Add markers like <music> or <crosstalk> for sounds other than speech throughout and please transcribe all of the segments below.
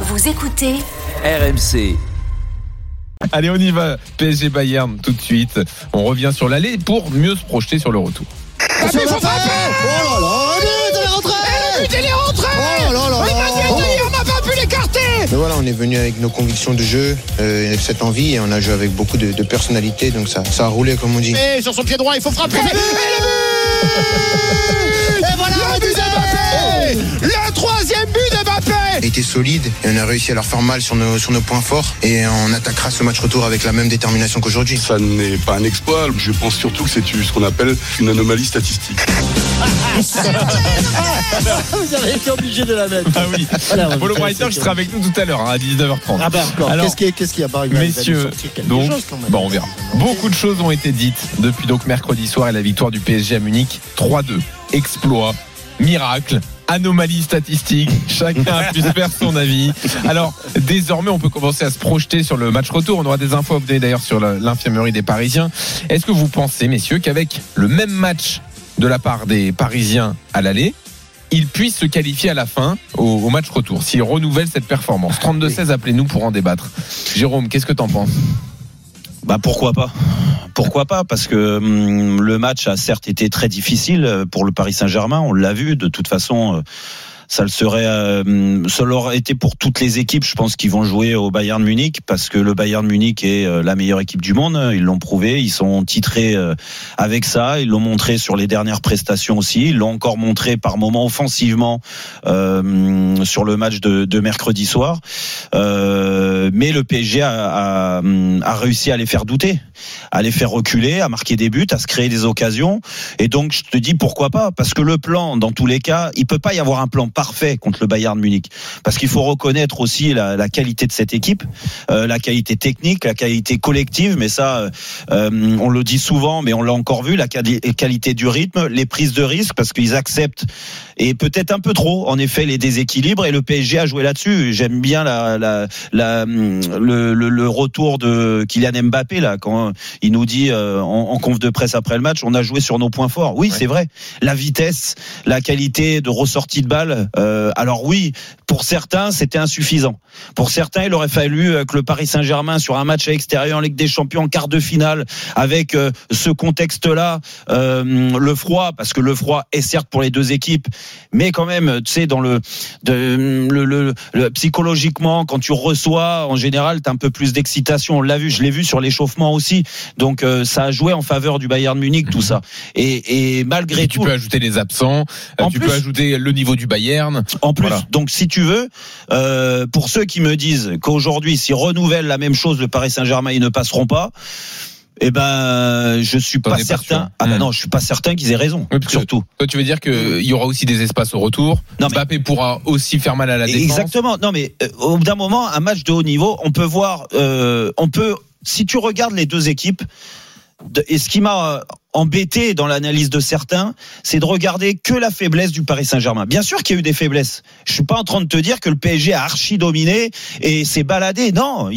Vous écoutez RMC. Allez, on y va. PSG Bayern tout de suite. On revient sur l'aller pour mieux se projeter sur le retour. Ah, mais il faut frapper Oh là là, elle est rentrée Le but, il est rentré Oh là là n'a pas pu l'écarter Mais voilà, on est venu avec nos convictions de jeu, euh, cette envie, et on a joué avec beaucoup de, de personnalité, donc ça, ça a roulé comme on dit. Et sur son pied droit, il faut frapper Et le but Et voilà, Le but d'Mbappé Le troisième but d'Mbappé été solide et on a réussi à leur faire mal sur nos, sur nos points forts et on attaquera ce match retour avec la même détermination qu'aujourd'hui. Ça n'est pas un exploit. Je pense surtout que c'est ce qu'on appelle une anomalie statistique. Vous avez été obligé de la mettre. Ah oui. Voilà, Polo Breiter qui sera avec nous tout à l'heure hein, à 19h30. Ah bah encore, Alors, qu'est-ce qu'il y a, y a nous Messieurs, donc, chose, bon, on verra. Beaucoup de choses ont été dites depuis donc mercredi soir et la victoire du PSG à Munich 3-2. Exploit, miracle. Anomalie statistique, chacun puisse faire son avis. Alors, désormais, on peut commencer à se projeter sur le match retour. On aura des infos donner d'ailleurs sur l'infirmerie des Parisiens. Est-ce que vous pensez, messieurs, qu'avec le même match de la part des Parisiens à l'aller, ils puissent se qualifier à la fin au, au match retour, s'ils renouvellent cette performance? 32-16, appelez-nous pour en débattre. Jérôme, qu'est-ce que t'en penses? Bah pourquoi pas? Pourquoi pas? Parce que hum, le match a certes été très difficile euh, pour le Paris Saint-Germain, on l'a vu. De toute façon, euh, ça le serait, euh, ça l'aurait été pour toutes les équipes. Je pense qu'ils vont jouer au Bayern Munich parce que le Bayern Munich est euh, la meilleure équipe du monde. Ils l'ont prouvé, ils sont titrés euh, avec ça. Ils l'ont montré sur les dernières prestations aussi. Ils l'ont encore montré par moments offensivement euh, sur le match de, de mercredi soir. Euh, mais le PSG a, a, a réussi à les faire douter, à les faire reculer, à marquer des buts, à se créer des occasions. Et donc, je te dis pourquoi pas Parce que le plan, dans tous les cas, il peut pas y avoir un plan parfait contre le Bayern Munich. Parce qu'il faut reconnaître aussi la, la qualité de cette équipe, euh, la qualité technique, la qualité collective. Mais ça, euh, on le dit souvent, mais on l'a encore vu, la quali- qualité du rythme, les prises de risque, parce qu'ils acceptent et peut-être un peu trop, en effet, les déséquilibres. Et le PSG a joué là-dessus. J'aime bien la, la, la, le, le, le retour de Kylian Mbappé là quand il nous dit euh, en, en conf de presse après le match, on a joué sur nos points forts. Oui, c'est vrai. La vitesse, la qualité de ressortie de balle. Euh, alors oui, pour certains, c'était insuffisant. Pour certains, il aurait fallu euh, que le Paris Saint-Germain sur un match à l'extérieur en Ligue des Champions, en quart de finale, avec euh, ce contexte-là, euh, le froid, parce que le froid est certes pour les deux équipes, mais quand même, tu sais, dans le, de, le, le- le- psychologiquement, quand tu reçois, en général, t'as un peu plus d'excitation. On l'a vu, je l'ai vu sur l'échauffement aussi. Donc euh, ça a joué en faveur du Bayern Munich, tout ça. Et, et malgré Et tu tout, peux ajouter les absents, euh, En tu plus- peux ajouter le niveau du Bayern. en plus, Voilà. donc si tu veux, euh, pour ceux qui me disent qu'aujourd'hui, s'ils renouvellent la même chose, le Paris Saint-Germain, ils ne passeront pas. Eh ben, je suis pas pas certain. sûr. ah ben Hmm. non, je suis pas certain qu'ils aient raison. Oui, surtout. Toi, tu veux dire qu'il y aura aussi des espaces au retour. Non, mais- Mbappé pourra aussi faire mal à la défense. Exactement. Non, mais euh, au bout d'un moment, un match de haut niveau, on peut voir, euh, on peut, si tu regardes les deux équipes, et ce qui m'a embêté dans l'analyse de certains, c'est de regarder que la faiblesse du Paris Saint-Germain. Bien sûr qu'il y a eu des faiblesses. Je suis pas en train de te dire que le PSG a archi dominé et s'est baladé. Non,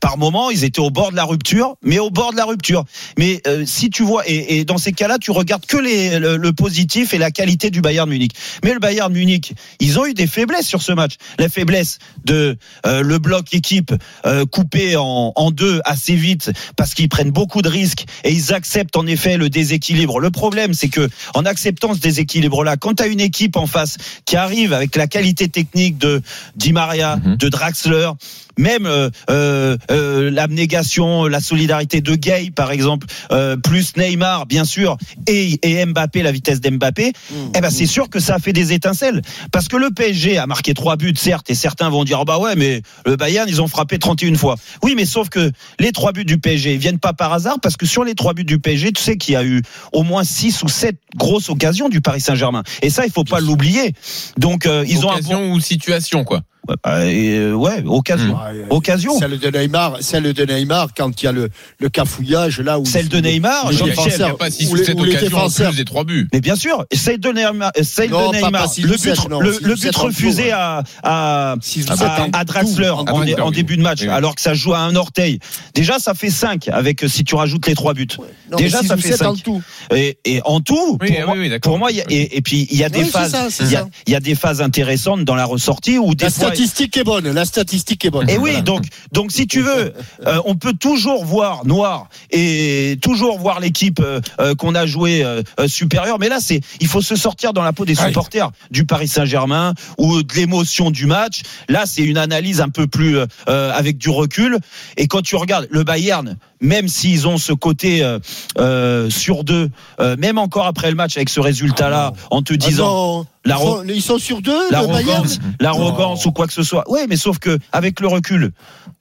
par moments, ils étaient au bord de la rupture, mais au bord de la rupture. Mais euh, si tu vois, et, dans ces cas-là, tu regardes que le, positif et la qualité du Bayern Munich. Mais le Bayern Munich, ils ont eu des faiblesses sur ce match. La faiblesse de euh, le bloc équipe euh, coupé en, deux assez vite parce qu'ils prennent beaucoup de risques et ils acceptent en effet le déséquilibre. Le problème, c'est que en acceptant ce déséquilibre-là, quand tu as une équipe en face qui arrive avec la qualité technique de Di Maria, Mhm. de Draxler, même euh, euh, euh, l'abnégation, la solidarité de Gay, par exemple, euh, plus Neymar, bien sûr, et, et Mbappé, la vitesse d'Mbappé, eh ben c'est sûr que ça a fait des étincelles. Parce que le PSG a marqué trois buts, certes, et certains vont dire, oh bah ouais, mais le Bayern, ils ont frappé 31 fois. Oui, mais sauf que les trois buts du PSG viennent pas par hasard, parce que sur les trois buts du PSG, tu sais qu'il y a eu au moins six ou sept grosses occasions du Paris Saint-Germain. Et ça, il faut pas l'oublier. Donc, euh, ils ont un bon... Ou situation, quoi. Ouais, et, euh, ouais, occasion. Ouais, Occasion. Celle de Neymar, celle de Neymar quand il y a le, le cafouillage là où Celle de Neymar, Jean-Michel, a pas 6 ou ou les- 7 ou les occasions en plus des 3 buts. Mais bien sûr, celle de Neymar, celle Non, de pas- Neymar pas le but, non, le, le refusé à, à, à. Draxler En début de match, Oui, alors que ça joue à un orteil. Déjà, ça fait 5 avec si tu rajoutes les trois buts. Non, Déjà, ça fait sept en cinq. tout. Et, et en tout, Oui, pour, oui, moi, pour et, et puis il y a des phases, il y a, des phases intéressantes dans la ressortie où des fois statistique est bonne. La statistique est bonne. Et oui, donc, donc si tu veux, euh, on peut toujours voir noir et toujours voir l'équipe euh, euh, qu'on a joué euh, supérieure. Mais là, c'est, il faut se sortir dans la peau des supporters du Paris Saint-Germain ou de l'émotion du match. Là, c'est une analyse un peu plus avec du recul. Et quand tu regardes le Bayern, même s'ils ont ce côté euh, euh, sur deux, euh, même encore après le match avec ce résultat-là, en te Ah disant La ils, ro- sont, ils sont sur deux, l'arrogance, l'arrogance ou quoi que ce soit. Oui, mais sauf que avec le recul,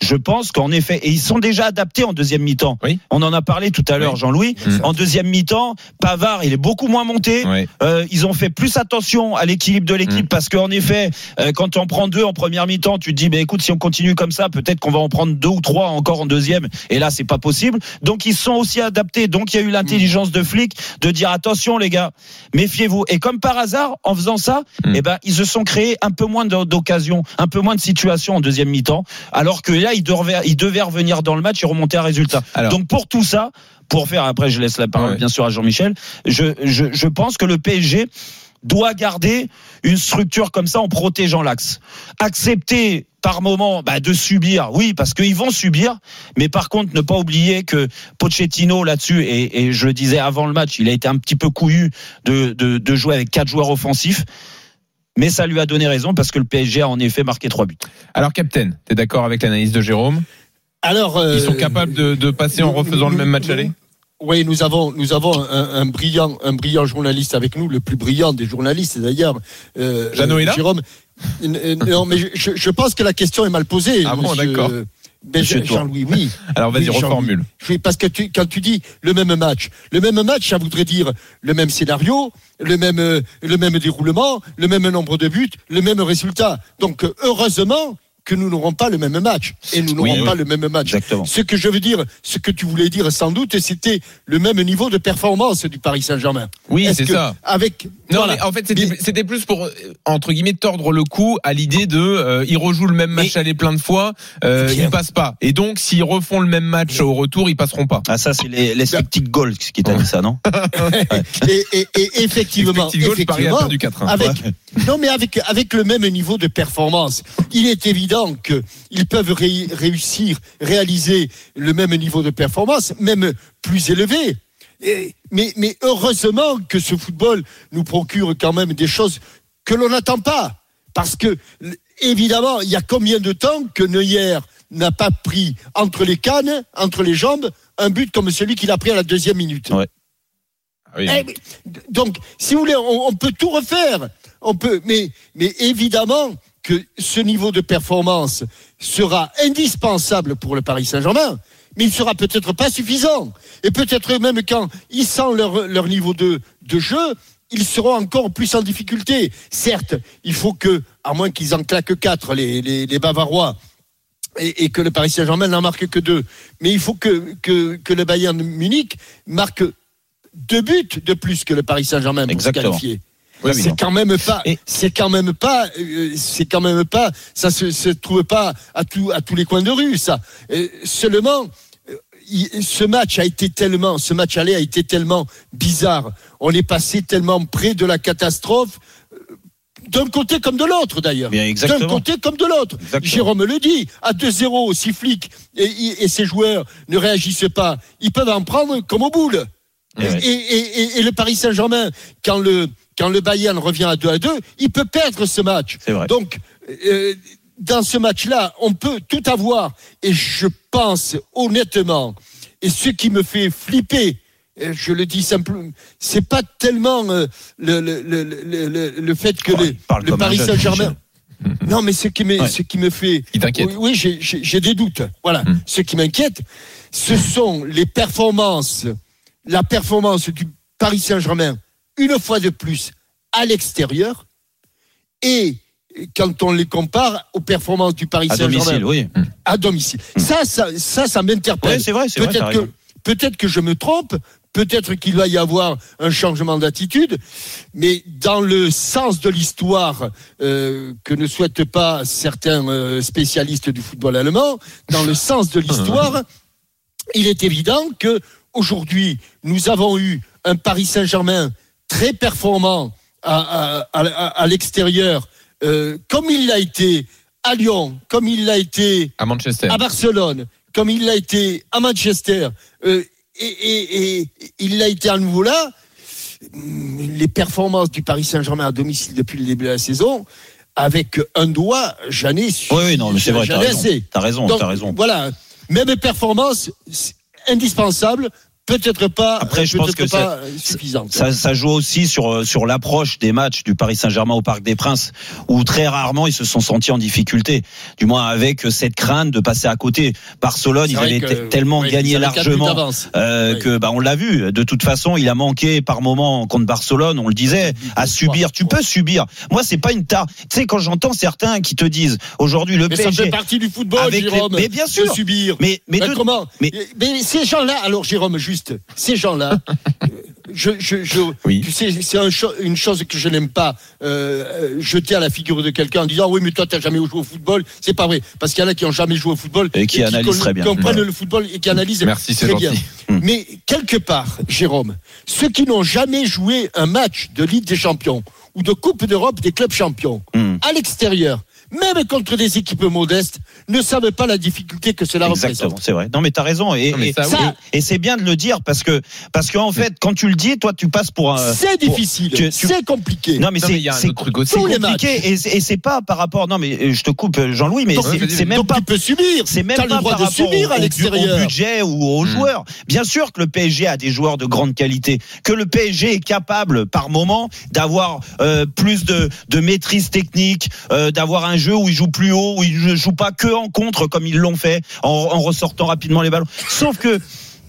je pense qu'en effet, et ils sont déjà adaptés en deuxième mi-temps. Oui. On en a parlé tout à l'heure, Oui. Jean-Louis. En deuxième mi-temps, Pavard, il est beaucoup moins monté. Euh, ils ont fait plus attention à l'équilibre de l'équipe Mm. parce qu'en effet, euh, quand on prend deux en première mi-temps, tu te dis, bah, écoute, si on continue comme ça, peut-être qu'on va en prendre deux ou trois encore en deuxième. Et là, c'est pas possible. Donc, ils sont aussi adaptés. Donc, il y a eu l'intelligence de flic de dire, attention, les gars, méfiez-vous. Et comme par hasard, en faisant ça, Mm. eh ben, ils se sont créés un peu moins d'o- d'occasions, un peu moins de situations en deuxième mi-temps. Alors que là, ils devaient, ils devaient revenir dans le match et remonter un résultat. Alors. Donc, pour tout ça, pour faire, après, je laisse la parole, Ouais. bien sûr, à Jean-Michel, je, je, je pense que le PSG doit garder une structure comme ça en protégeant l'axe. Accepter par moment bah, de subir, oui, parce qu'ils vont subir, mais par contre ne pas oublier que Pochettino là-dessus, et, et je le disais avant le match, il a été un petit peu couillu de, de, de jouer avec quatre joueurs offensifs, mais ça lui a donné raison parce que le PSG a en effet marqué trois buts. Alors, Captain, t'es d'accord avec l'analyse de Jérôme? Alors, euh, Ils sont capables de, de passer en refaisant le même match aller? Oui, nous avons, nous avons un, un brillant, un brillant journaliste avec nous, le plus brillant des journalistes d'ailleurs. Euh, Jeannot est là? Jérôme. Non, mais je- je, pense que la question est mal posée. Ah bon, d'accord. Ben. Jean-Louis, oui. Alors, vas-y, Oui, Jean-Louis. reformule. Oui, parce que tu, quand tu dis le même match, le même match, ça voudrait dire le même scénario, le même, euh, le même déroulement, le même nombre de buts, le même résultat. Donc, heureusement que nous n'aurons pas le même match. Et nous n'aurons Oui, pas oui. le même match. Exactement. Ce que je veux dire, ce que tu voulais dire sans doute, c'était le même niveau de performance du Paris Saint-Germain. Oui, c'est ça. Avec, Non, voilà. mais en fait, c'était plus pour, euh, entre guillemets, tordre le coup à l'idée de, euh, ils rejouent le même match Mais- aller plein de fois, euh, ils passent pas. Et donc, s'ils refont le même match au retour, ils passeront pas. Ah ça c'est les, les spectic goals qui t'a dit ça, non <laughs> et, et- et effectivement, goals, Paris a effectivement, perdu 4-1. avec, non mais avec avec le même niveau de performance, il est évident que ils peuvent ré- réussir, réaliser le même niveau de performance, même plus élevé. Et- mais, mais heureusement que ce football nous procure quand même des choses que l'on n'attend pas. Parce que, évidemment, il y a combien de temps que Neuer n'a pas pris entre les cannes, entre les jambes, un but comme celui qu'il a pris à la deuxième minute? Ouais. Ah oui. eh, donc, si vous voulez, on, on peut tout refaire. On peut, mais, mais évidemment que ce niveau de performance sera indispensable pour le Paris Saint-Germain, mais il sera peut-être pas suffisant. Et peut-être même quand ils sentent leur, leur niveau de, de jeu, ils seront encore plus en difficulté. Certes, il faut que, à moins qu'ils en claquent quatre, les, les, les Bavarois, et, et que le Paris Saint-Germain n'en marque que deux. Mais il faut que, que, que le Bayern Munich marque deux buts de plus que le Paris Saint-Germain pour se qualifier. Oui, c'est quand même pas, c'est quand même pas, euh, c'est quand même pas, ça se, se trouve pas à tout, à tous les coins de rue, ça. Euh, seulement, euh, il- ce match a été tellement, ce match aller a été tellement bizarre. On est passé tellement près de la catastrophe, euh, d'un côté comme de l'autre d'ailleurs. D'un côté comme de l'autre. Jérôme le dit, à 2-0, si Flick et, et ses joueurs ne réagissent pas, ils peuvent en prendre comme au boule. Eh et- et- et le Paris Saint-Germain, quand le, quand le Bayern revient à 2 à 2, il peut perdre ce match. C'est vrai. Donc, euh, dans ce match-là, on peut tout avoir. Et je pense honnêtement, et ce qui me fait flipper, je le dis simplement, c'est pas tellement euh, le, le, le, le, le- le fait que Oh, le, il Paris Saint-Germain. <laughs> Non, mais ce qui me, Ouais. ce qui me fait. Qui t'inquiète Oui, oui, j'ai- j'ai j'ai des doutes. Voilà. Hmm. Ce qui m'inquiète, ce sont les performances, la performance du Paris Saint-Germain, une fois de plus, à l'extérieur, et quand on les compare aux performances du Paris À domicile, Saint-Germain oui. à domicile. Ça, ça, ça, ça m'interpelle. Ouais, c'est vrai, c'est vrai, Peut-être que, peut-être que je me trompe, peut-être qu'il va y avoir un changement d'attitude, mais dans le sens de l'histoire euh, que ne souhaitent pas certains euh, spécialistes du football allemand, dans le sens de l'histoire, <laughs> il est évident que aujourd'hui nous avons eu un Paris Saint-Germain très performant à, à- à- à l'extérieur, euh, comme il l'a été à Lyon, comme il l'a été À Manchester. à Barcelone, comme il l'a été à Manchester, euh, et, et- et il l'a été à nouveau là, les performances du Paris Saint-Germain à domicile depuis le début de la saison, avec un doigt, j'en ai su. Oui, oui, non, mais c'est vrai, t'as ai raison. T'as raison, Donc, t'as raison. Voilà, même performance indispensable, peut-être pas, Après, je pense que pas suffisante. Ça, ça joue aussi sur euh, sur l'approche des matchs du Paris Saint-Germain au Parc des Princes, où très rarement ils se sont sentis en difficulté. Du moins avec euh, cette crainte de passer à côté. Barcelone, ils avaient que- tellement gagné largement euh, que bah on l'a vu. De toute façon, il a manqué par moment contre Barcelone. On le disait à subir. Tu peux subir. Moi, c'est pas une tare. Tu sais, quand j'entends certains qui te disent aujourd'hui le Mais ça fait PSG. partie du football, les- Jérôme. mais bien de sûr. subir. Mais mais Mais de- comment mais- mais... ces gens-là, alors Jérôme, juste, ces gens-là, <laughs> je, je, je, Oui. tu sais, c'est un cho- une chose que je n'aime pas euh, euh, jeter à la figure de quelqu'un en disant oui, mais toi, t'as jamais joué au football. C'est pas vrai, parce qu'il y en a qui ont jamais joué au football Et qui analysent très bien. comprennent Ouais. le football et qui analysent Merci, très bien. gentil. Hmm. Mais quelque part, Jérôme, ceux qui n'ont jamais joué un match de Ligue des Champions ou de Coupe d'Europe des clubs champions Hmm. à l'extérieur, même contre des équipes modestes, ne savent pas la difficulté que cela Exactement, représente. c'est vrai. Non, mais t'as raison. Et, et- ça, oui. et- et c'est bien de le dire parce que parce qu'en fait, quand tu le dis, toi, tu passes pour un. C'est difficile, tu- tu- c'est compliqué. Non, mais Non, mais c'est truc aussi. Compliqué et, c'est- et c'est pas par rapport. Non, mais euh, je te coupe, euh, Jean-Louis, mais c'est- même Donc pas tu peux subir. c'est même T'as le pas droit par de rapport subir au, à l'extérieur. au budget ou aux Mm. joueurs. Bien sûr que le PSG a des joueurs de grande qualité, que le PSG est capable par moment d'avoir euh, plus de, de maîtrise technique, euh, d'avoir un jeu où il joue plus haut, où il ne joue pas que en contre comme ils l'ont fait, en, en ressortant rapidement les ballons. Sauf que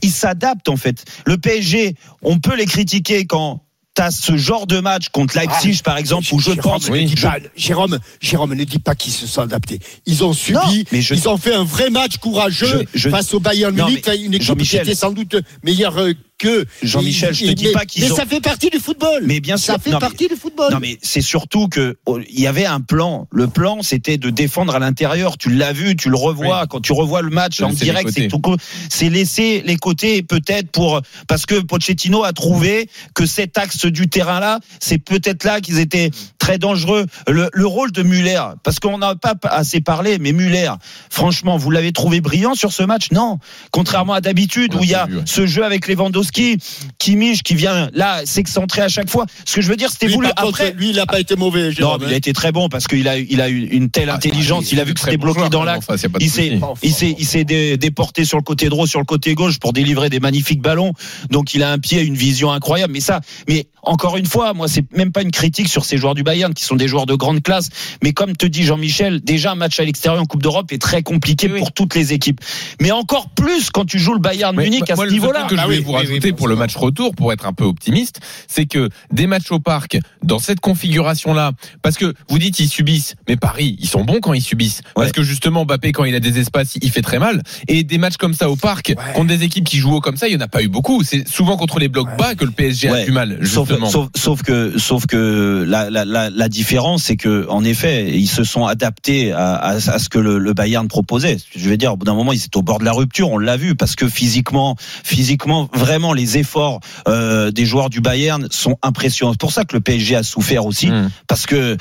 ils s'adaptent en fait. Le PSG, on peut les critiquer quand T'as ce genre de match contre Leipzig, par exemple, où je Jérôme, pense. oui, pas- Jérôme, Jérôme, ne dis pas qu'ils se sont adaptés. Ils ont subi, Non, mais je- ils ont fait un vrai match courageux Je- je- face au Bayern Munich, une équipe qui était sans doute meilleure euh, que. Jean-Michel, je te dis mais- pas qu'ils Mais ont- ça fait partie du football. Mais bien sûr, ça fait non, mais- partie du football. Non mais c'est surtout que oh, il y avait un plan. Le plan c'était de défendre à l'intérieur. Tu l'as vu, tu le revois quand tu revois le match en les direct. C'est tout. C'est laisser les côtés peut-être pour parce que Pochettino a trouvé que cet axe du terrain là, c'est peut-être là qu'ils étaient très dangereux. Le, le rôle de Muller, parce qu'on n'a pas assez parlé, mais Muller, franchement, vous l'avez trouvé brillant sur ce match? Non, contrairement à d'habitude où il y a l'a vu, ouais. ce jeu avec Lewandowski, Kimmich qui vient là s'excentrer à chaque fois. Ce que je veux dire, c'était lui, voulu. Après, lui, il n'a pas été mauvais. non, Jérôme, mais hein. il a été très bon parce qu'il a, eu- il a eu une telle Ah, intelligence. Il a vu que c'était bloqué dans l'axe. Il s'est, il s'est, il s'est dé- déporté sur le côté droit, sur le côté gauche pour délivrer des magnifiques ballons. Donc il a un pied, une vision incroyable. Mais ça, mais encore une fois, moi c'est même pas une critique sur ces joueurs du Bayern qui sont des joueurs de grande classe. Mais comme te dit Jean-Michel, déjà un match à l'extérieur en Coupe d'Europe est très compliqué Oui, pour toutes les équipes. Mais encore plus quand tu joues le Bayern Mais Munich à moi, ce niveau-là. oui, pour le match retour, pour être un peu optimiste, c'est que des matchs au parc, dans cette configuration-là, parce que vous dites ils subissent, mais Paris, ils sont bons quand ils subissent. Parce Ouais. que justement, Mbappé, quand il a des espaces, il fait très mal. Et des matchs comme ça au parc, contre des équipes qui jouent haut comme ça, il n'y en a pas eu beaucoup. C'est souvent contre les blocs bas que le PSG a Ouais. du mal, Sauf, justement. sauf, sauf que, sauf que la, la, la, la différence, c'est que en effet, ils se sont adaptés à, à, à ce que le, le Bayern proposait. Je veux dire, au bout d'un moment, ils étaient au bord de la rupture. On l'a vu parce que physiquement, physiquement, vraiment, les efforts euh, des joueurs du Bayern sont impressionnants. C'est pour ça que le PSG a souffert aussi, Mmh. parce que.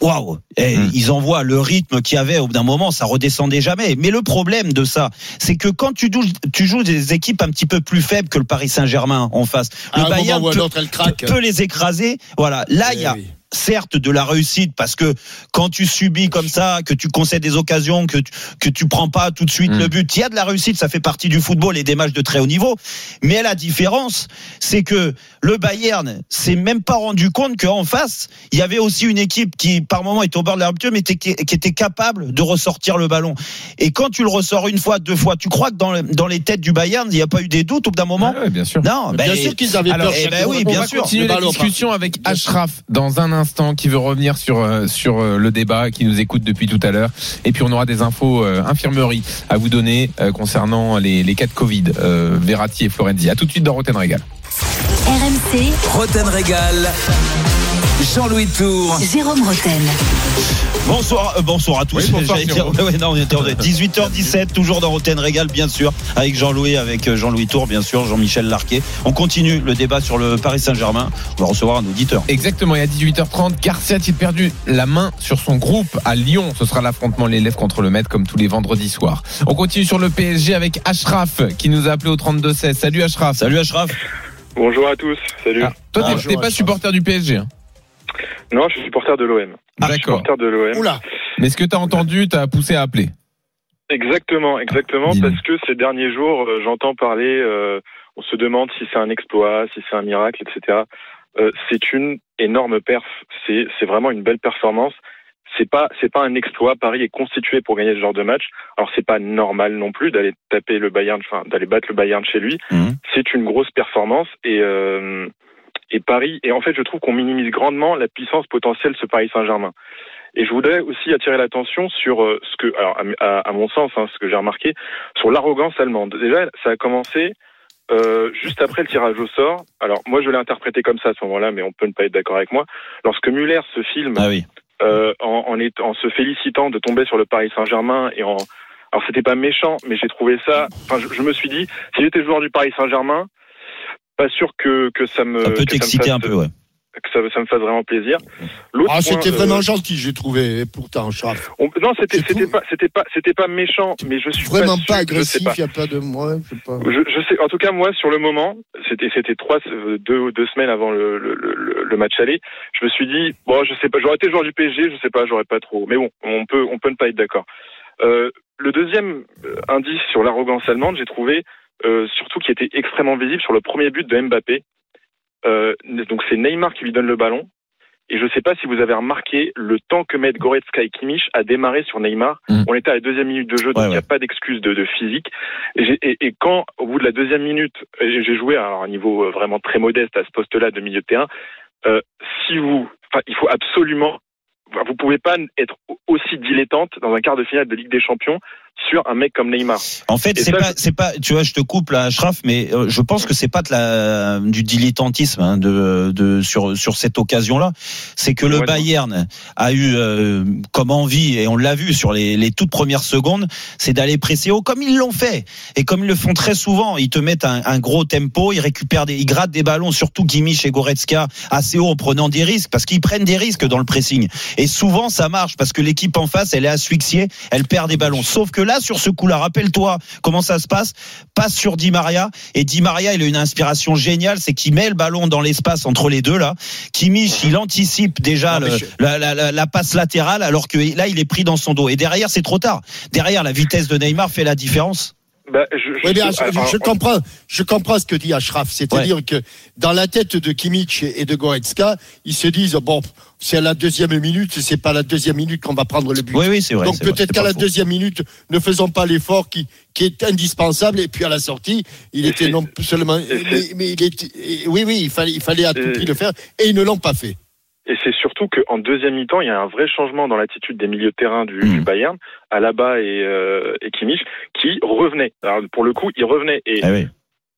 Waouh, Eh, Mm. ils envoient le rythme qu'il y avait au bout d'un moment, ça redescendait jamais. Mais le problème de ça, c'est que quand tu joues, tu joues des équipes un petit peu plus faibles que le Paris Saint-Germain en face, le moment Bayern peut- les écraser. Voilà, là il y a Eh oui. Certes de la réussite parce que quand tu subis comme ça, que tu concèdes des occasions, que tu, que tu prends pas tout de suite le but, il y a de la réussite, ça fait partie du football et des matchs de très haut niveau. Mais la différence, c'est que le Bayern s'est même pas rendu compte qu'en face, il y avait aussi une équipe qui par moment était au bord de la rupture, mais était- qui, était capable de ressortir le ballon. Et quand tu le ressors une fois, deux fois, tu crois que dans, le- dans les têtes du Bayern, il n'y a pas eu des doutes au bout d'un moment? Ah ouais, bien sûr. Non, Bien ben, sûr qu'ils avaient Alors, peur. eh ben oui, on bien va sûr. continuer la discussion avec Bien. Ashraf dans un instant qui veut revenir sur euh, sur euh, le débat, qui nous écoute depuis tout à l'heure. Et puis on aura des infos euh, infirmerie à vous donner euh, concernant les, les cas de Covid, euh, Verratti et Florenzi. À tout de suite dans Roten Régal. RMC, Roten Régal. Jean-Louis Tour. Jérôme Roten. Bonsoir, euh, bonsoir à tous. Oui, bonsoir, J'allais dire- Jérôme. <laughs> ouais, non, on était en 18h17, toujours dans Roten Régal, bien sûr, avec Jean-Louis, avec euh, Jean-Louis Tour, bien sûr, Jean-Michel Larquet. On continue le débat sur le Paris Saint-Germain. On va recevoir un auditeur. Exactement, et à 18h30, Garcia a-t-il perdu la main sur son groupe à Lyon? Ce sera l'affrontement l'élève contre le maître comme tous les vendredis soirs. On continue sur le PSG avec Ashraf qui nous a appelé au 32-16. Salut Ashraf. Salut Ashraf. Bonjour à tous, salut. Ah, toi, t'es- pas Ashraf. supporter du PSG. hein Non, je suis supporter de l'OM. D'accord. Supporter de l'OM. Oula, Mais ce que t'as entendu, t'as poussé à appeler. Exactement, exactement, parce que ces derniers jours, euh, j'entends parler, euh, on se demande si c'est un exploit, si c'est un miracle, etc. Euh, c'est une énorme perf, c'est c'est vraiment une belle performance. C'est pas c'est pas un exploit. Paris est constitué pour gagner ce genre de match. Alors c'est pas normal non plus d'aller taper le Bayern, enfin d'aller battre le Bayern chez lui. Mhm. C'est une grosse performance et euh, et Paris. Et en fait, je trouve qu'on minimise grandement la puissance potentielle de ce Paris Saint-Germain. Et je voudrais aussi attirer l'attention sur euh, ce que, alors à, à- à mon sens, hein, ce que j'ai remarqué, sur l'arrogance allemande. Déjà, ça a commencé euh, juste après le tirage au sort. Alors moi, je l'ai interprété comme ça à ce moment-là, mais on peut ne pas être d'accord avec moi. Lorsque Muller se filme Ah oui. euh, en, en, est- en se félicitant de tomber sur le Paris Saint-Germain et en alors c'était pas méchant, mais j'ai trouvé ça. Enfin, je, je me suis dit, si j'étais joueur du Paris Saint-Germain, pas sûr que que ça me Ça peut t'exciter fasse- un peu, ouais. que ça, ça me fasse vraiment plaisir. L'autre ah, c'était euh, vraiment gentil, j'ai trouvé, pourtant, on- non, c'était pas c'était pas c'était pas méchant, mais je suis Vraiment pas, pas agressif, il n'y a pas de moi, je sais pas. Je, je sais. En tout cas, moi, sur le moment, c'était c'était trois euh, deux deux semaines avant le, le, le, le match aller. Je me suis dit bon, je sais pas. J'aurais été joueur du PSG, je sais pas, j'aurais pas trop. Mais bon, on peut on peut ne pas être d'accord. Euh, le deuxième euh, indice sur l'arrogance allemande, j'ai trouvé euh, surtout qui était extrêmement visible sur le premier but de Mbappé. Euh, donc c'est Neymar qui lui donne le ballon. Et je ne sais pas si vous avez remarqué le temps que mettent Goretzka et Kimmich à démarrer sur Neymar. Mhm. On était à la deuxième minute de jeu, donc Ouais, il n'y a ouais. pas d'excuse de, de physique. Et, j'ai- et, et quand, au bout de la deuxième minute, j'ai joué à un niveau euh, vraiment très modeste à ce poste-là de milieu de terrain, euh, si vous, il faut absolument, vous pouvez pas être aussi dilettante dans un quart de finale de Ligue des Champions sur un mec comme Neymar. En fait, c'est pas, c'est pas, tu vois, je te coupe là, Ashraf, mais euh, je pense que c'est pas de la, du dilettantisme hein, de, de sur sur cette occasion-là. C'est que le Ouais, Bayern a eu euh, comme envie et on l'a vu sur les, les toutes premières secondes, c'est d'aller presser haut comme ils l'ont fait et comme ils le font très souvent. Ils te mettent un, un gros tempo, ils récupèrent des, ils grattent des ballons, surtout Kimmich et Goretzka assez haut en prenant des risques parce qu'ils prennent des risques dans le pressing. Et souvent ça marche parce que l'équipe en face, elle est asphyxiée, elle perd des ballons. Sauf que là, sur ce coup-là, rappelle-toi comment ça se passe. Passe sur Di Maria et Di Maria, il a une inspiration géniale, c'est qu'il met le ballon dans l'espace entre les deux là. Kimmich, il anticipe déjà Non, mais le- je- la, la- la- la passe latérale alors que là, il est pris dans son dos. Et derrière, c'est trop tard. Derrière, la vitesse de Neymar fait la différence. Bah, je, je, Oui, mais je- Ashraf, alors, je comprends, je comprends ce que dit Ashraf. C'est-à-dire que dans la tête de Kimmich et de Goretzka, ils se disent bon, c'est à la deuxième minute, c'est pas à la deuxième minute qu'on va prendre le but. Oui, oui, c'est vrai. Donc peut-être qu'à la faux. deuxième minute, ne faisons pas l'effort qui, qui est indispensable. Et puis à la sortie, il Et était non seulement, mais, il était, oui, oui, il fallait, il fallait à tout prix le faire, et ils ne l'ont pas fait. Et c'est surtout qu'en deuxième mi-temps, il y a un vrai changement dans l'attitude des milieux de terrain du, Mhm. du Bayern, Alaba et, euh, et Kimmich, qui revenaient. Alors pour le coup, ils revenaient. Et Ah oui.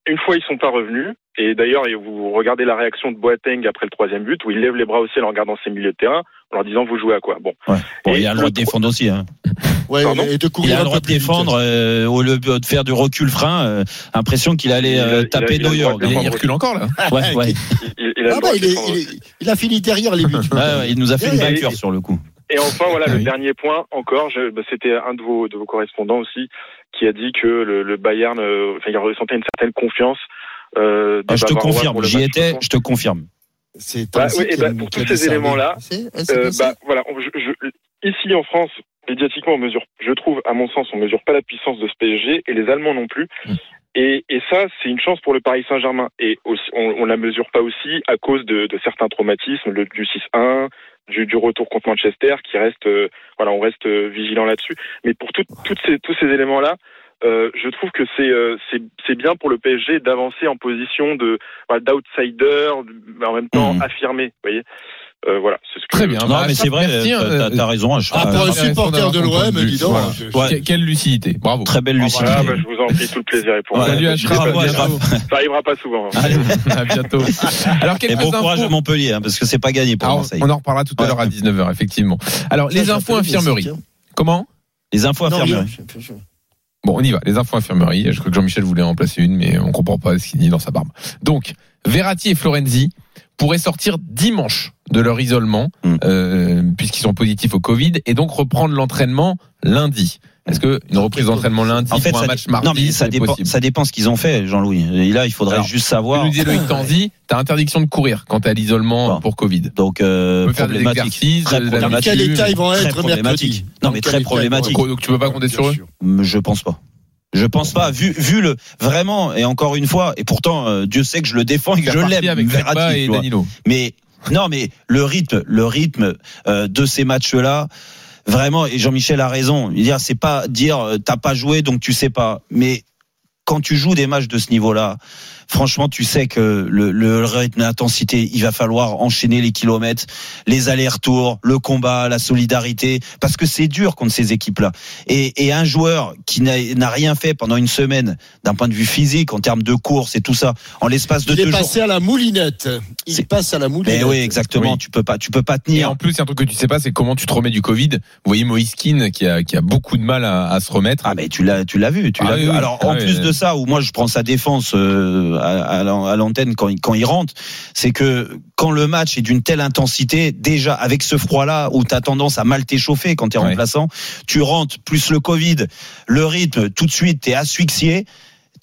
une fois, ils sont pas revenus. Et d'ailleurs, vous regardez la réaction de Boateng après le troisième but, où il lève les bras au ciel en regardant ses milieux de terrain, en leur disant vous jouez à quoi. Bon. Ouais. Bon, Et il a le droit de défendre aussi. Hein. Ouais, et de Il courir a un le droit de défendre euh, au lieu de faire du recul frein. euh, impression qu'il allait Il a- euh, il a- taper il a droit de Il, il recule encore là. Ouais, ouais. Il, il a Ah bah, il, est- il il a fini derrière les buts. Ouais, ouais, il nous a fait une Et- vainqueur sur le coup. Et enfin, voilà, Ah le oui. dernier point, encore, je- bah, c'était un de vos, de vos correspondants aussi, qui a dit que le, le Bayern, euh, enfin, il ressentait une certaine confiance. Euh, Ah, je te confirme, j'y étais, je te confirme. C'est Bah, oui, et bah, a- pour tous ces éléments-là, Euh, bah, voilà, on- je, je- ici en France, médiatiquement, on mesure, je trouve, à mon sens, on mesure pas la puissance de ce PSG et les Allemands non plus. Mm. Et, et ça, c'est une chance pour le Paris Saint-Germain. Et aussi, on, on la mesure pas aussi à cause de, de certains traumatismes, le, du 6-1, du, du retour contre Manchester, qui reste, euh, voilà, on reste euh, vigilant là-dessus. Mais pour tout- toutes ces, tous ces éléments-là, euh, je trouve que c'est euh, c'est bien pour le PSG d'avancer en position de voilà, d'outsider, mais en même temps Mhm. affirmé. Vous voyez. Euh, voilà, c'est ce que Très bien. Non, Bah, mais c'est vrai, merci, t'as- t'as raison. je- Ah, pour un supporter de l'OM, dis donc. Voilà. je- Ouais. Que- Quelle lucidité. Bravo. Très belle lucidité. Voilà, bah, je vous en prie, tout le plaisir est pour moi. Salut. Ça arrivera pas souvent. hein. Allez, à bientôt. Alors, Et bon courage à infos. Montpellier, hein, parce que c'est pas gagné pour Alors, Marseille. on en reparlera tout à Ouais. l'heure à 19h, effectivement. Alors, les infos infirmerie. Comment? Les infos infirmerie. Bon, on y va. Les infos infirmerie. Je crois que Jean-Michel voulait en placer une, mais on comprend pas ce qu'il dit dans sa barbe. Donc, Verratti et Florenzi pourraient sortir dimanche de leur isolement, Mm. euh, puisqu'ils sont positifs au Covid, et donc reprendre l'entraînement lundi. Est-ce que une reprise d'entraînement lundi En fait, pour un ça, match mardi, non, mais ça dépend, possible ça dépend ce qu'ils ont fait, Jean-Louis. Et là, il faudrait Alors, juste savoir. nous disait Loïc <laughs> Tanzi, t'as interdiction de courir quand t'es à l'isolement Bon. pour Covid. Donc, euh, problématique. Très problématique. quel état ils vont Très être problématique. mercredi Non, mais très problématique. Donc tu peux pas compter sur eux. Je pense pas. Je pense pas, vu, vu le vraiment, et encore une fois, et pourtant euh, Dieu sait que je le défends et que je l'aime, avec Verratti et. Danilo. Mais non, mais le rythme, le rythme euh, de ces matchs-là, vraiment. Et Jean-Michel a raison. Dire, c'est pas dire euh, t'as pas joué donc tu sais pas. Mais quand tu joues des matchs de ce niveau-là, franchement, tu sais que le, le rythme, l'intensité, il va falloir enchaîner les kilomètres, les allers-retours, le combat, la solidarité, parce que c'est dur contre ces équipes-là. Et, et un joueur qui n'a n'a rien fait pendant une semaine, d'un point de vue physique, en termes de course et tout ça, en l'espace de Il deux est jours. passé à la moulinette. Il C'est- passe à la moulinette. Mais oui, exactement. Oui. Tu peux pas, tu peux pas Et tenir. en plus, il y a un truc que tu sais pas, c'est comment tu te remets du Covid. Vous voyez Moïse Keane qui a, qui a beaucoup de mal à, à se remettre. Ah mais tu l'as, tu l'as vu, tu Ah l'as oui, vu. oui. Alors Ah en oui, plus oui. de ça, où moi je prends sa défense euh, à, à l'an- à l'antenne quand il, quand il rentre, c'est que quand le match est d'une telle intensité, déjà avec ce froid-là où tu as tendance à mal t'échauffer quand tu es Ouais. remplaçant, tu rentres plus le Covid, le rythme, tout de suite tu es asphyxié.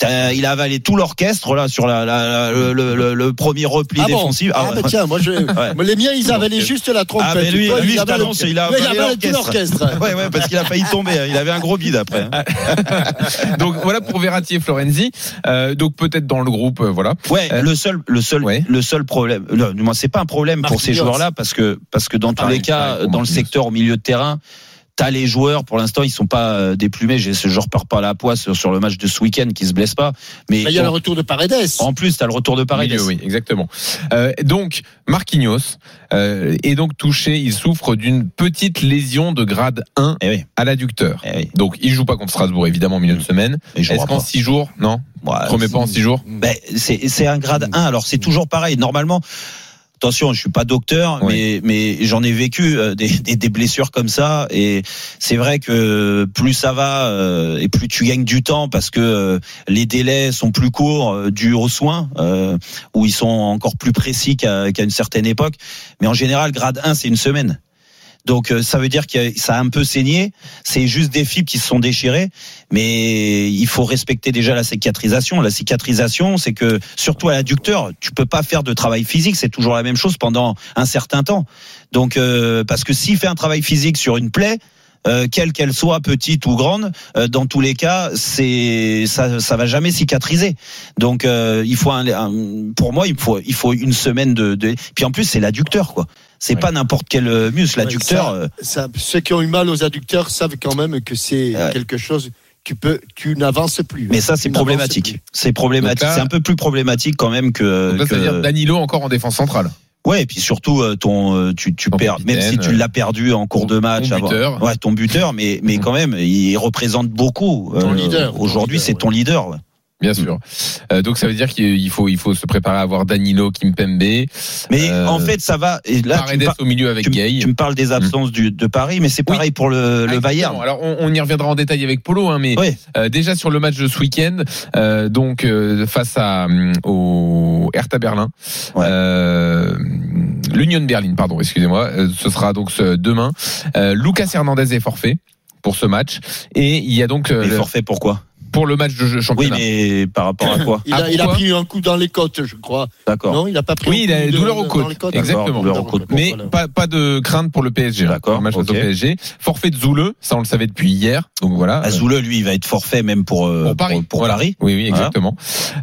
Il a avalé tout l'orchestre là sur la, la- la- le, le- le- le premier repli Ah bon défensif. Ah, ouais. bah tiens, moi je. les miens, ils avalaient Donc, juste la trompette. Ah, mais lui, Toi, lui, il a Ouais, avalé avalé tout l'orchestre. <laughs> Ouais, ouais, parce qu'il a failli tomber. hein. Il avait un gros bide après. hein. <laughs> Donc voilà pour Verratti et Florenzi. Euh, donc peut-être dans le groupe, euh, voilà. Ouais, Euh, le seul, le seul, ouais. le seul problème. Non, du moins, c'est pas un problème pour ces Marquinhos. joueurs-là parce que parce que dans tous Pareil, les cas, dans le secteur au milieu de terrain. T'as les joueurs, pour l'instant, ils sont pas euh, déplumés. J'ai ce genre repars pas à la poisse sur, sur le match de ce week-end qui se blesse pas. Mais Il y a le retour de Paredes. en plus, t'as le retour de Paredes. Milieu, oui, exactement. Euh, donc Marquinhos euh, est donc touché. Il souffre d'une petite lésion de grade 1 Eh oui, à l'adducteur. eh oui. Donc il joue pas contre Strasbourg évidemment au milieu de semaine. Et je Est-ce qu'en 6 jours? Non, remets pas en 6 jours? Ben, c'est c'est un grade 1. Alors c'est toujours pareil. Normalement, attention, je suis pas docteur, Oui. mais mais j'en ai vécu euh, des, <laughs> des, des blessures comme ça. Et c'est vrai que plus ça va euh, et plus tu gagnes du temps parce que euh, les délais sont plus courts euh, dus aux soins euh, où ils sont encore plus précis qu'à qu'à une certaine époque. Mais en général, grade 1, c'est une semaine. Donc euh, ça veut dire que ça a un peu saigné. C'est juste des fibres qui se sont déchirées, mais il faut respecter déjà la cicatrisation. La cicatrisation, c'est que surtout à l'adducteur, tu peux pas faire de travail physique. C'est toujours la même chose pendant un certain temps. Donc euh, parce que s'il fait un travail physique sur une plaie, euh, quelle qu'elle soit petite ou grande, euh, dans tous les cas, c'est ça, ça va jamais cicatriser. Donc euh, il faut un, un- pour moi il faut il faut une semaine de, de puis en plus c'est l'adducteur quoi. C'est Ouais. pas n'importe quel euh, muscle. L'adducteur, euh, Ça, ceux qui ont eu mal aux adducteurs savent quand même que c'est Ouais. quelque chose. Tu peux, tu n'avances plus. mais ça c'est problématique. C'est problématique. C'est un peu plus problématique quand même que. Là, Danilo encore en défense centrale. Ouais, et puis surtout euh, ton tu tu Ton perds même si tu l'as perdu en cours de match ton avant- buteur. ouais, ton buteur mais mais Mhm. quand même, il représente beaucoup euh, Ton leader, ton Aujourd'hui, c'est ton leader. ouais. Bien sûr. Euh, donc ça veut dire qu'il faut il faut se préparer à avoir Danilo, Kimpembe, Mais Euh, en fait, ça va et là tu par- au milieu avec tu Gay. tu me parles des absences du, de Paris mais c'est pareil pour le, le Ah, Bayern. Alors on, on y reviendra en détail avec Polo, hein, mais euh, déjà sur le match de ce week-end, euh, donc euh, face à hum, au Hertha Berlin, Ouais. euh, l'Union Berlin, pardon, excusez-moi, euh, ce sera donc ce- demain. Euh, Lucas Hernandez est forfait pour ce match et il y a donc euh, le- forfait pourquoi? Pour le match de jeu Oui, championnat. mais par rapport à quoi Il, Ah, a, il a pris un coup dans les côtes, je crois. D'accord. Non, il a pas pris. Oui, un il a douleur aux dans côtes. les côtes. Exactement. Douleur aux côtes. Mais Voilà. pas, pas de crainte pour le PSG. hein, D'accord, pour le match face ok. au PSG. Forfait de Zoule, ça on le savait depuis hier. Donc voilà. Azouleux, lui, il va être forfait même pour euh, pour Paris. pour, pour Voilà. Paris. Oui, oui, Voilà. exactement.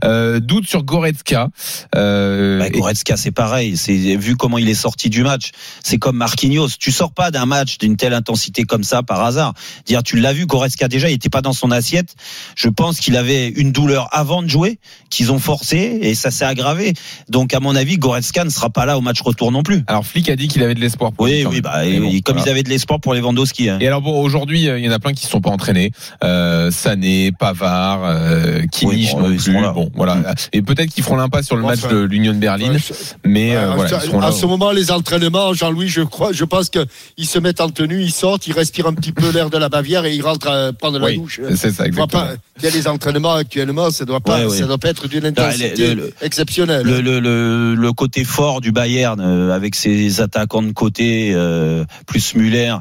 Euh, doute sur Goretzka. Euh, Bah, et- Goretzka, c'est pareil. C'est vu comment il est sorti du match. C'est comme Marquinhos. Tu sors pas d'un match d'une telle intensité comme ça par hasard. Dire, tu l'as vu, Goretzka déjà, il était pas dans son assiette. Je pense qu'il avait une douleur avant de jouer, qu'ils ont forcé et ça s'est aggravé. Donc à mon avis, Goretzka ne sera pas là au match retour non plus. Alors Flick a dit qu'il avait de l'espoir pour Oui, oui, bah, bon, comme voilà. ils avaient de l'espoir pour Lewandowski. hein. Et alors bon, aujourd'hui, euh, il y en a plein qui se sont pas entraînés. Euh, Sané, Pavard, euh, Kimmich Oui, bon, non plus. voilà. Mm. Et peut-être qu'ils feront l'impasse sur le match de l'Union de Berlin, mais euh, à, voilà, ils seront là. à ce moment, les entraînements, Jean-Louis, je crois, je pense qu'ils se mettent en tenue, ils sortent, ils respirent un petit peu l'air de la Bavière et ils rentrent à prendre la Oui, douche. c'est ça exactement. Pas, il y a les entraînements actuellement, ça doit pas, Ouais, ouais. ça doit pas être d'une intensité le- exceptionnelle. Le, le, le, le côté fort du Bayern euh, avec ses attaquants de côté euh, plus Muller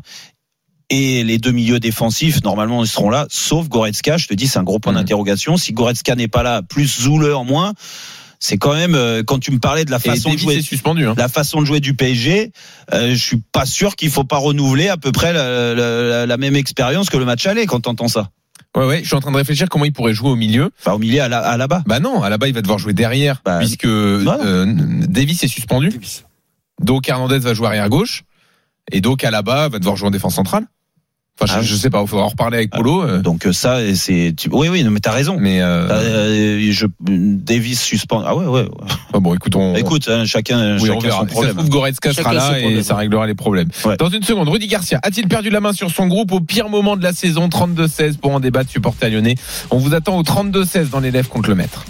et les deux milieux défensifs normalement ils seront là sauf Goretzka je te dis c'est un gros point Mhm. d'interrogation si Goretzka n'est pas là plus Zuller en moins c'est quand même euh, quand tu me parlais de la façon de jouer suspendu. Hein. la façon de jouer du PSG, euh, je suis pas sûr qu'il faut pas renouveler à peu près la, la- la même expérience que le match aller quand t'entends ça. Ouais, ouais. Je suis en train de réfléchir comment il pourrait jouer au milieu. Enfin au milieu à la, à la bas. Bah non, à la bas il va devoir jouer derrière Bah, puisque euh, Davis est suspendu. Donc Hernandez va jouer arrière gauche et donc à la bas va devoir jouer en défense centrale. Enfin, Ah je, sais pas, il faudra en reparler avec Polo. euh, Donc euh, ça c'est tu... oui oui non, mais t'as raison. mais euh, Euh, je Davis suspend. Ah ouais ouais. <laughs> ah bon, écoute, on, Écoute hein, chacun Oui, on chacun verra. son Si Ça se problème. trouve, Goretzka Chacun sera là et ça réglera les problèmes. Ouais. Dans une seconde, Rudy Garcia a-t-il perdu la main sur son groupe au pire moment de la saison? 32-16 pour en débattre supporter lyonnais On vous attend au 32-16 dans l'élève contre le maître.